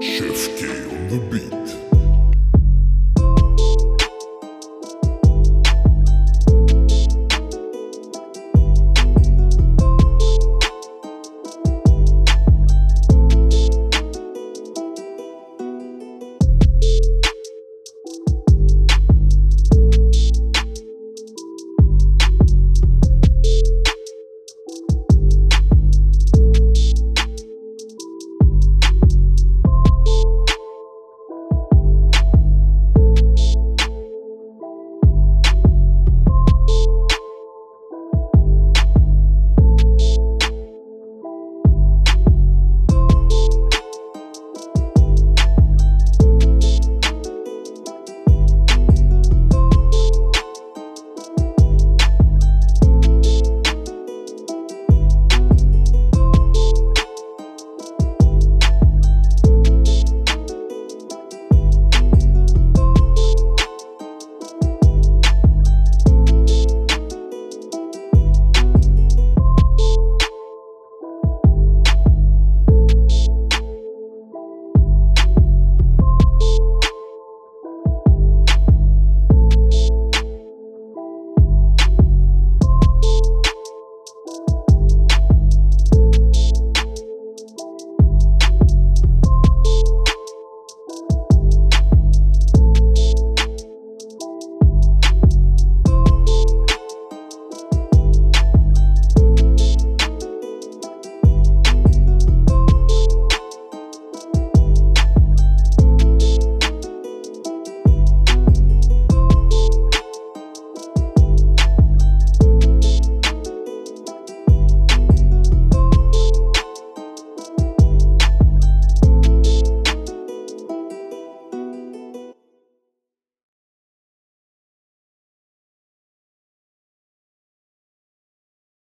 Chef K on the beat.